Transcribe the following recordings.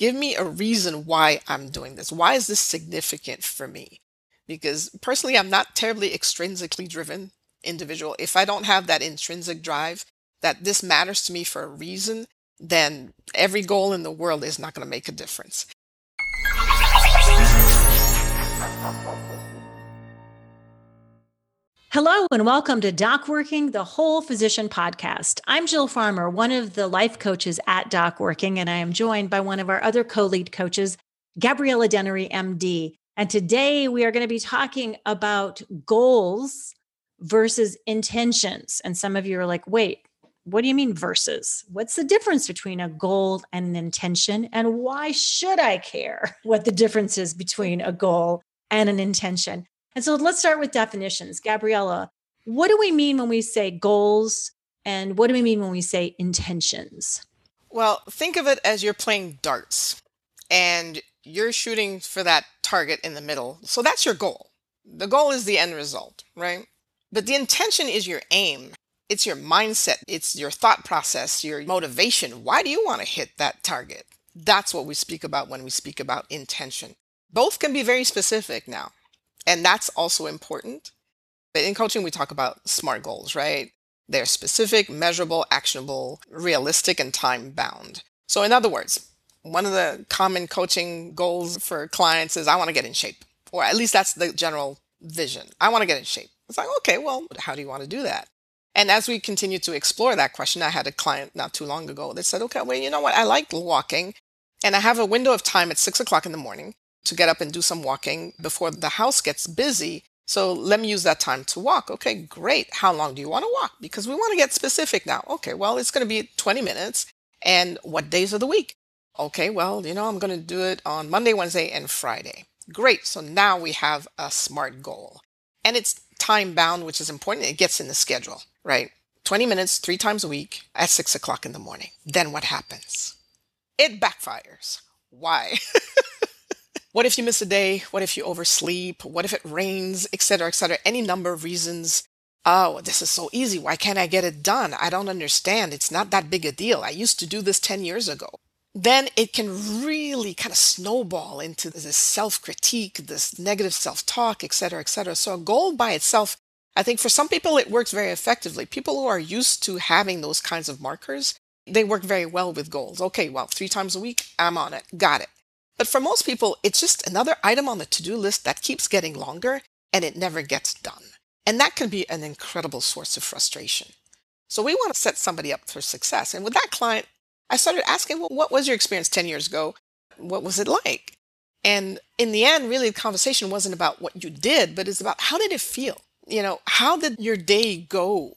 Give me a reason why I'm doing this. Why is this significant for me? Because personally, I'm not terribly extrinsically driven individual. If I don't have that intrinsic drive that this matters to me for a reason, then every goal in the world is not going to make a difference. Hello and welcome to Doc Working, the Whole Physician Podcast. I'm Jill Farmer, one of the life coaches at Doc Working, and I am joined by one of our other co lead coaches, Gabriella Dennery, MD. And today we are going to be talking about goals versus intentions. And some of you are like, wait, what do you mean versus? What's the difference between a goal and an intention? And why should I care what the difference is between a goal and an intention? And so let's start with definitions. Gabriella, what do we mean when we say goals and what do we mean when we say intentions? Well, think of it as you're playing darts and you're shooting for that target in the middle. So that's your goal. The goal is the end result, right? But the intention is your aim. It's your mindset, it's your thought process, your motivation. Why do you want to hit that target? That's what we speak about when we speak about intention. Both can be very specific now. And that's also important. But in coaching, we talk about SMART goals, right? They're specific, measurable, actionable, realistic, and time bound. So, in other words, one of the common coaching goals for clients is I want to get in shape, or at least that's the general vision. I want to get in shape. It's like, okay, well, how do you want to do that? And as we continue to explore that question, I had a client not too long ago that said, okay, well, you know what? I like walking and I have a window of time at six o'clock in the morning to get up and do some walking before the house gets busy. So let me use that time to walk. Okay, great. How long do you want to walk? Because we want to get specific now. Okay, well, it's going to be 20 minutes. And what days of the week? Okay, well, you know, I'm going to do it on Monday, Wednesday, and Friday. Great. So now we have a SMART goal. And it's time bound, which is important. It gets in the schedule, right? 20 minutes, three times a week at six o'clock in the morning. Then what happens? It backfires. Why? What if you miss a day? What if you oversleep? What if it rains, etc., etc.? Any number of reasons. Oh, this is so easy. Why can't I get it done? I don't understand. It's not that big a deal. I used to do this 10 years ago. Then it can really kind of snowball into this self critique, this negative self talk, etc., etc. So a goal by itself, I think for some people it works very effectively. People who are used to having those kinds of markers, they work very well with goals. Okay, well, three times a week, I'm on it. Got it. But for most people, it's just another item on the to do list that keeps getting longer and it never gets done. And that can be an incredible source of frustration. So we want to set somebody up for success. And with that client, I started asking, well, what was your experience 10 years ago? What was it like? And in the end, really, the conversation wasn't about what you did, but it's about how did it feel? You know, how did your day go?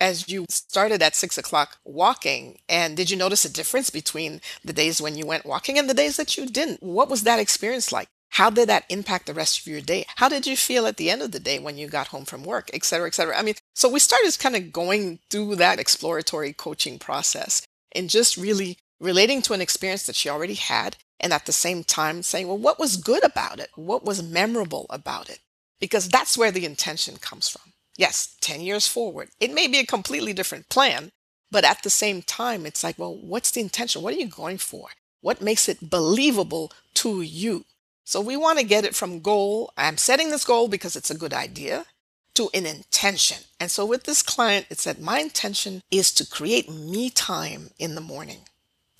As you started at six o'clock walking and did you notice a difference between the days when you went walking and the days that you didn't? What was that experience like? How did that impact the rest of your day? How did you feel at the end of the day when you got home from work et cetera et cetera? I mean so we started kind of going through that exploratory coaching process and just really relating to an experience that she already had and at the same time saying well what was good about it? What was memorable about it? Because that's where the intention comes from Yes, 10 years forward. It may be a completely different plan, but at the same time, it's like, well, what's the intention? What are you going for? What makes it believable to you? So we want to get it from goal. I'm setting this goal because it's a good idea to an intention. And so with this client, it said, my intention is to create me time in the morning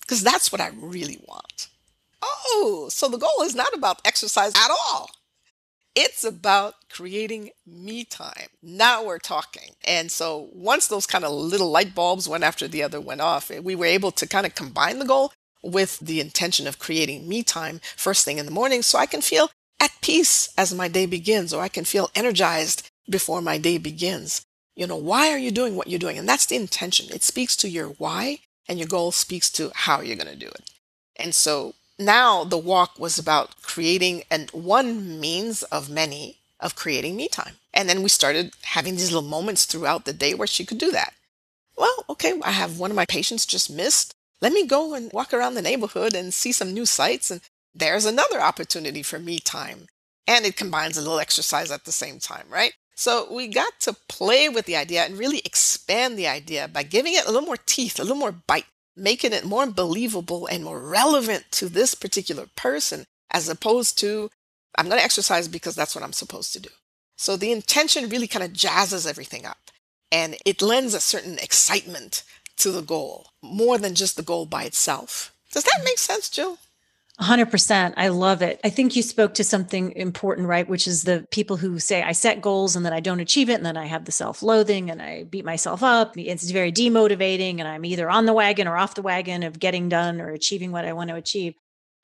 because that's what I really want. Oh, so the goal is not about exercise at all. It's about creating me time. Now we're talking. And so once those kind of little light bulbs one after the other went off, eh, we were able to kind of combine the goal with the intention of creating me time first thing in the morning so I can feel at peace as my day begins or I can feel energized before my day begins. You know, why are you doing what you're doing? And that's the intention. It speaks to your why and your goal speaks to how you're going to do it. And so now the walk was about creating and one means of many of creating me time. And then we started having these little moments throughout the day where she could do that. Well, okay, I have one of my patients just missed. Let me go and walk around the neighborhood and see some new sights. And there's another opportunity for me time. And it combines a little exercise at the same time, right? So we got to play with the idea and really expand the idea by giving it a little more teeth, a little more bite, making it more believable and more relevant to this particular person as opposed to I'm going to exercise because that's what I'm supposed to do. So the intention really kind of jazzes everything up and it lends a certain excitement to the goal more than just the goal by itself. Does that make sense, Jill? 100%. I love it. I think you spoke to something important, right? Which is the people who say, I set goals and then I don't achieve it. And then I have the self loathing and I beat myself up. It's very demotivating. And I'm either on the wagon or off the wagon of getting done or achieving what I want to achieve.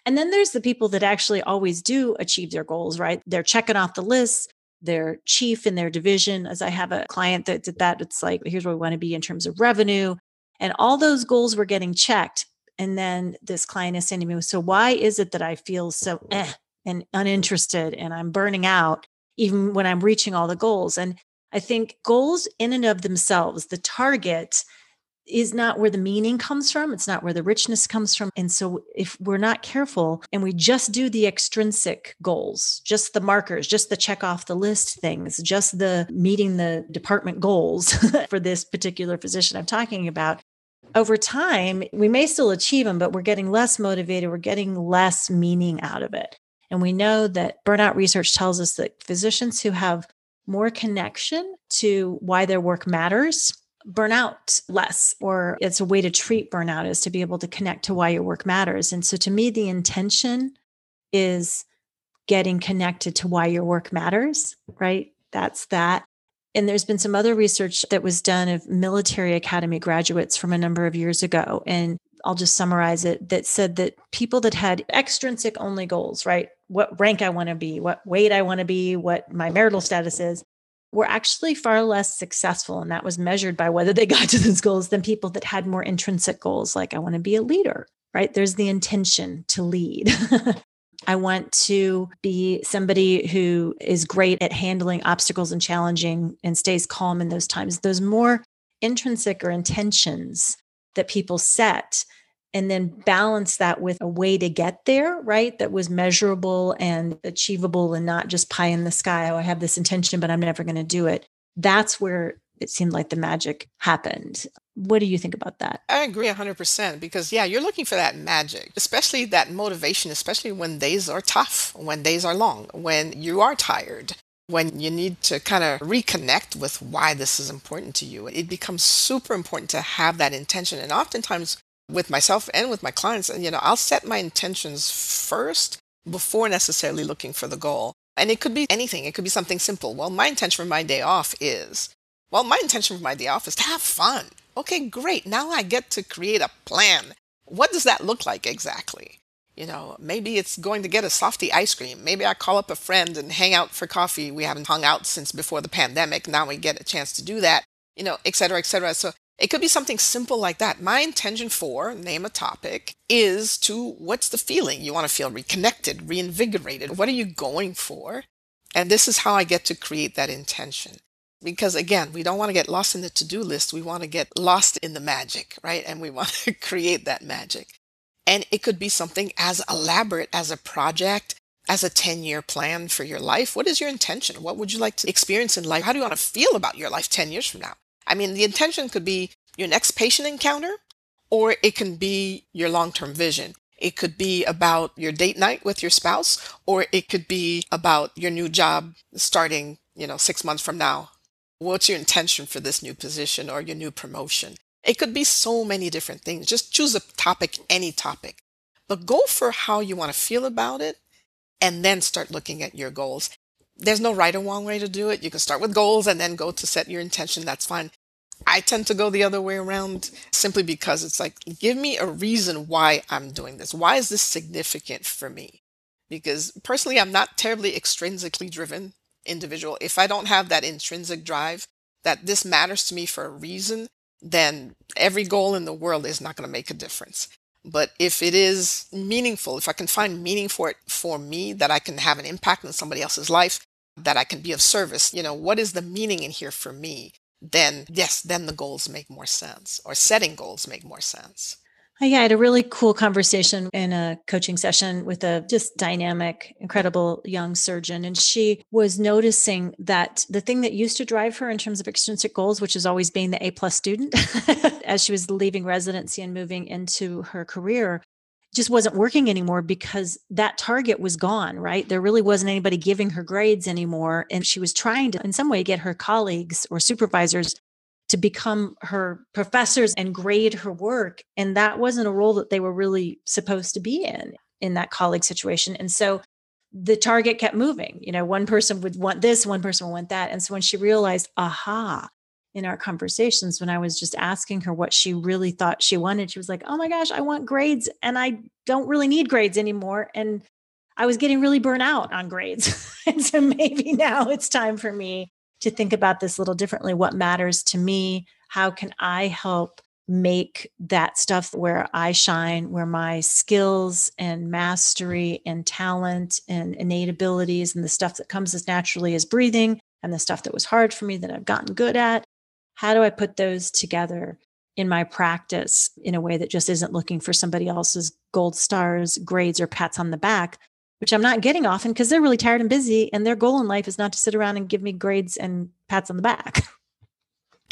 And then there's the people that actually always do achieve their goals, right? They're checking off the list. They're chief in their division. As I have a client that did that, it's like, here's where we want to be in terms of revenue. And all those goals were getting checked and then this client is saying to me, So why is it that I feel so eh and uninterested and I'm burning out even when I'm reaching all the goals? And I think goals in and of themselves, the target is not where the meaning comes from. It's not where the richness comes from. And so, if we're not careful and we just do the extrinsic goals, just the markers, just the check off the list things, just the meeting the department goals for this particular physician I'm talking about, over time, we may still achieve them, but we're getting less motivated. We're getting less meaning out of it. And we know that burnout research tells us that physicians who have more connection to why their work matters burn out less, or it's a way to treat burnout is to be able to connect to why your work matters. And so to me, the intention is getting connected to why your work matters, right? That's that. And there's been some other research that was done of military academy graduates from a number of years ago. And I'll just summarize it that said that people that had extrinsic only goals, right? What rank I want to be, what weight I want to be, what my marital status is, were actually far less successful. And that was measured by whether they got to those goals than people that had more intrinsic goals, like I want to be a leader, right? There's the intention to lead. I want to be somebody who is great at handling obstacles and challenging and stays calm in those times. Those more intrinsic or intentions that people set and then balance that with a way to get there, right? That was measurable and achievable and not just pie in the sky. Oh, I have this intention, but I'm never going to do it. That's where it seemed like the magic happened. What do you think about that? I agree 100% because, yeah, you're looking for that magic, especially that motivation, especially when days are tough, when days are long, when you are tired, when you need to kind of reconnect with why this is important to you. It becomes super important to have that intention. And oftentimes, with myself and with my clients, and you know, I'll set my intentions first before necessarily looking for the goal. And it could be anything, it could be something simple. Well, my intention for my day off is well, my intention for my day off is to have fun. Okay, great. Now I get to create a plan. What does that look like exactly? You know, maybe it's going to get a softy ice cream. Maybe I call up a friend and hang out for coffee. We haven't hung out since before the pandemic. Now we get a chance to do that, you know, et cetera, et cetera. So it could be something simple like that. My intention for, name a topic, is to what's the feeling? You want to feel reconnected, reinvigorated. What are you going for? And this is how I get to create that intention because again we don't want to get lost in the to-do list we want to get lost in the magic right and we want to create that magic and it could be something as elaborate as a project as a 10 year plan for your life what is your intention what would you like to experience in life how do you want to feel about your life 10 years from now i mean the intention could be your next patient encounter or it can be your long-term vision it could be about your date night with your spouse or it could be about your new job starting you know 6 months from now What's your intention for this new position or your new promotion? It could be so many different things. Just choose a topic, any topic, but go for how you want to feel about it and then start looking at your goals. There's no right or wrong way to do it. You can start with goals and then go to set your intention. That's fine. I tend to go the other way around simply because it's like, give me a reason why I'm doing this. Why is this significant for me? Because personally, I'm not terribly extrinsically driven individual, if I don't have that intrinsic drive that this matters to me for a reason, then every goal in the world is not going to make a difference. But if it is meaningful, if I can find meaning for it for me, that I can have an impact on somebody else's life, that I can be of service, you know, what is the meaning in here for me? Then, yes, then the goals make more sense or setting goals make more sense. Uh, yeah, I had a really cool conversation in a coaching session with a just dynamic, incredible young surgeon. And she was noticing that the thing that used to drive her in terms of extrinsic goals, which is always being the A plus student, as she was leaving residency and moving into her career, just wasn't working anymore because that target was gone, right? There really wasn't anybody giving her grades anymore. And she was trying to, in some way, get her colleagues or supervisors to become her professors and grade her work. And that wasn't a role that they were really supposed to be in, in that colleague situation. And so the target kept moving. You know, one person would want this, one person would want that. And so when she realized, aha, in our conversations, when I was just asking her what she really thought she wanted, she was like, oh my gosh, I want grades and I don't really need grades anymore. And I was getting really burnt out on grades. and so maybe now it's time for me to think about this a little differently. What matters to me? How can I help make that stuff where I shine, where my skills and mastery and talent and innate abilities and the stuff that comes as naturally as breathing and the stuff that was hard for me that I've gotten good at? How do I put those together in my practice in a way that just isn't looking for somebody else's gold stars, grades, or pats on the back, which I'm not getting often because they're really tired and busy. And their goal in life is not to sit around and give me grades and pats on the back.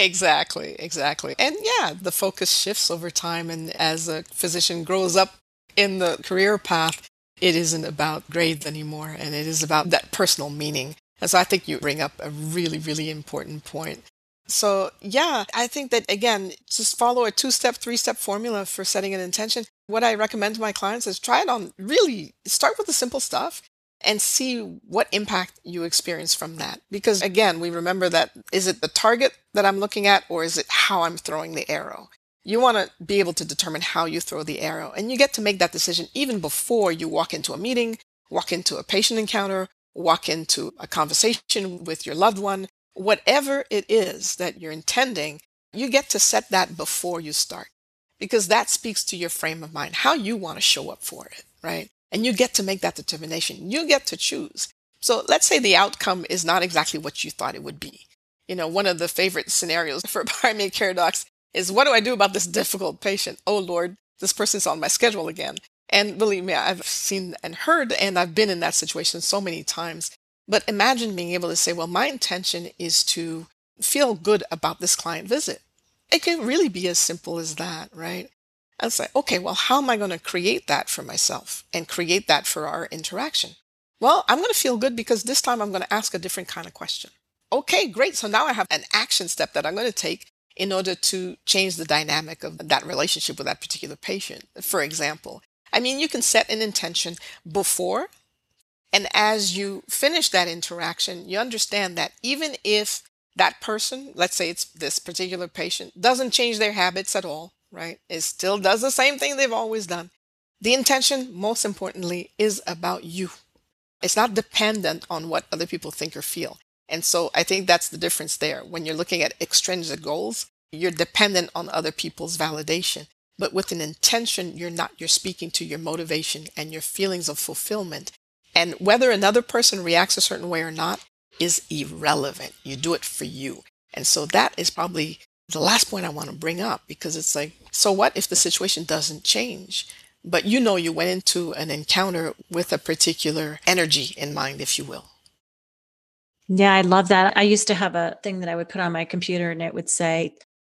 Exactly, exactly. And yeah, the focus shifts over time. And as a physician grows up in the career path, it isn't about grades anymore and it is about that personal meaning. And so I think you bring up a really, really important point. So, yeah, I think that again, just follow a two step, three step formula for setting an intention. What I recommend to my clients is try it on really start with the simple stuff and see what impact you experience from that. Because again, we remember that is it the target that I'm looking at or is it how I'm throwing the arrow? You want to be able to determine how you throw the arrow and you get to make that decision even before you walk into a meeting, walk into a patient encounter, walk into a conversation with your loved one, whatever it is that you're intending, you get to set that before you start because that speaks to your frame of mind, how you want to show up for it, right? And you get to make that determination. You get to choose. So let's say the outcome is not exactly what you thought it would be. You know, one of the favorite scenarios for primary care docs is what do I do about this difficult patient? Oh Lord, this person's on my schedule again. And believe me, I've seen and heard, and I've been in that situation so many times. But imagine being able to say, well, my intention is to feel good about this client visit. It can really be as simple as that, right? And say, okay, well, how am I going to create that for myself and create that for our interaction? Well, I'm going to feel good because this time I'm going to ask a different kind of question. Okay, great. So now I have an action step that I'm going to take in order to change the dynamic of that relationship with that particular patient. For example, I mean, you can set an intention before and as you finish that interaction, you understand that even if that person, let's say it's this particular patient, doesn't change their habits at all, right? It still does the same thing they've always done. The intention, most importantly, is about you. It's not dependent on what other people think or feel. And so I think that's the difference there. When you're looking at extrinsic goals, you're dependent on other people's validation. But with an intention, you're not. You're speaking to your motivation and your feelings of fulfillment and whether another person reacts a certain way or not is irrelevant. You do it for you. And so that is probably the last point I want to bring up because it's like, so what if the situation doesn't change? But you know, you went into an encounter with a particular energy in mind, if you will. Yeah, I love that. I used to have a thing that I would put on my computer and it would say,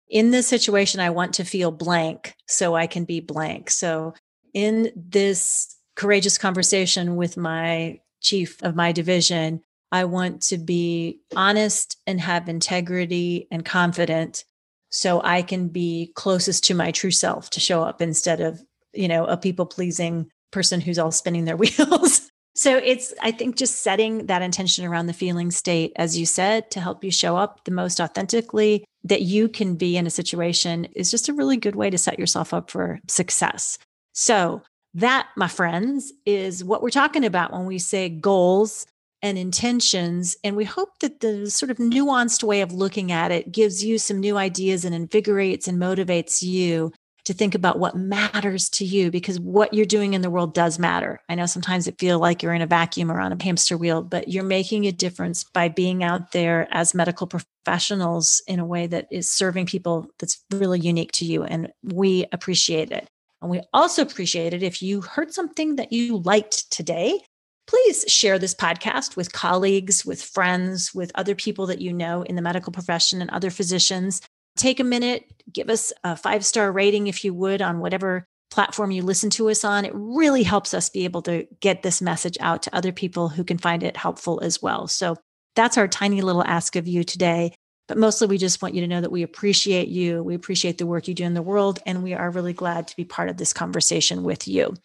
in this situation, I want to feel blank so I can be blank. So in this courageous conversation with my chief of my division. I want to be honest and have integrity and confident so I can be closest to my true self to show up instead of, you know, a people pleasing person who's all spinning their wheels. so it's, I think, just setting that intention around the feeling state, as you said, to help you show up the most authentically that you can be in a situation is just a really good way to set yourself up for success. So that, my friends, is what we're talking about when we say goals and intentions. And we hope that the sort of nuanced way of looking at it gives you some new ideas and invigorates and motivates you to think about what matters to you because what you're doing in the world does matter. I know sometimes it feel like you're in a vacuum or on a hamster wheel, but you're making a difference by being out there as medical professionals in a way that is serving people that's really unique to you and we appreciate it. And we also appreciate it if you heard something that you liked today. Please share this podcast with colleagues, with friends, with other people that you know in the medical profession and other physicians. Take a minute, give us a five star rating if you would on whatever platform you listen to us on. It really helps us be able to get this message out to other people who can find it helpful as well. So that's our tiny little ask of you today. But mostly, we just want you to know that we appreciate you. We appreciate the work you do in the world, and we are really glad to be part of this conversation with you.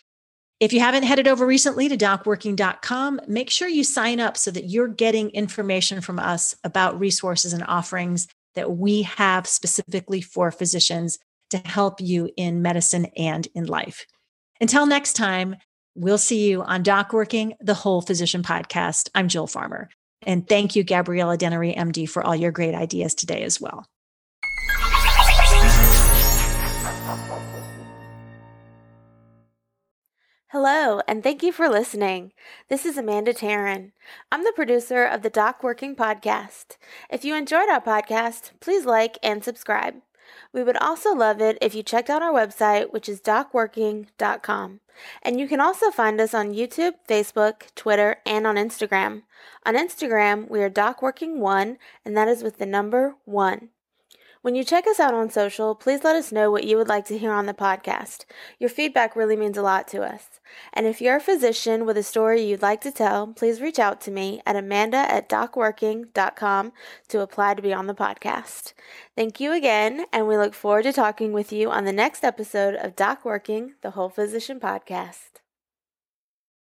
If you haven't headed over recently to docworking.com, make sure you sign up so that you're getting information from us about resources and offerings that we have specifically for physicians to help you in medicine and in life. Until next time, we'll see you on Doc Working, the Whole Physician Podcast. I'm Jill Farmer. And thank you, Gabriella Dennery, MD, for all your great ideas today as well. Hello, and thank you for listening. This is Amanda Taryn. I'm the producer of the Doc Working Podcast. If you enjoyed our podcast, please like and subscribe. We would also love it if you checked out our website, which is docworking.com. And you can also find us on YouTube, Facebook, Twitter, and on Instagram. On Instagram, we are docworking1, and that is with the number 1. When you check us out on social, please let us know what you would like to hear on the podcast. Your feedback really means a lot to us. And if you're a physician with a story you'd like to tell, please reach out to me at amanda at docworking.com to apply to be on the podcast. Thank you again, and we look forward to talking with you on the next episode of Doc Working, the Whole Physician Podcast.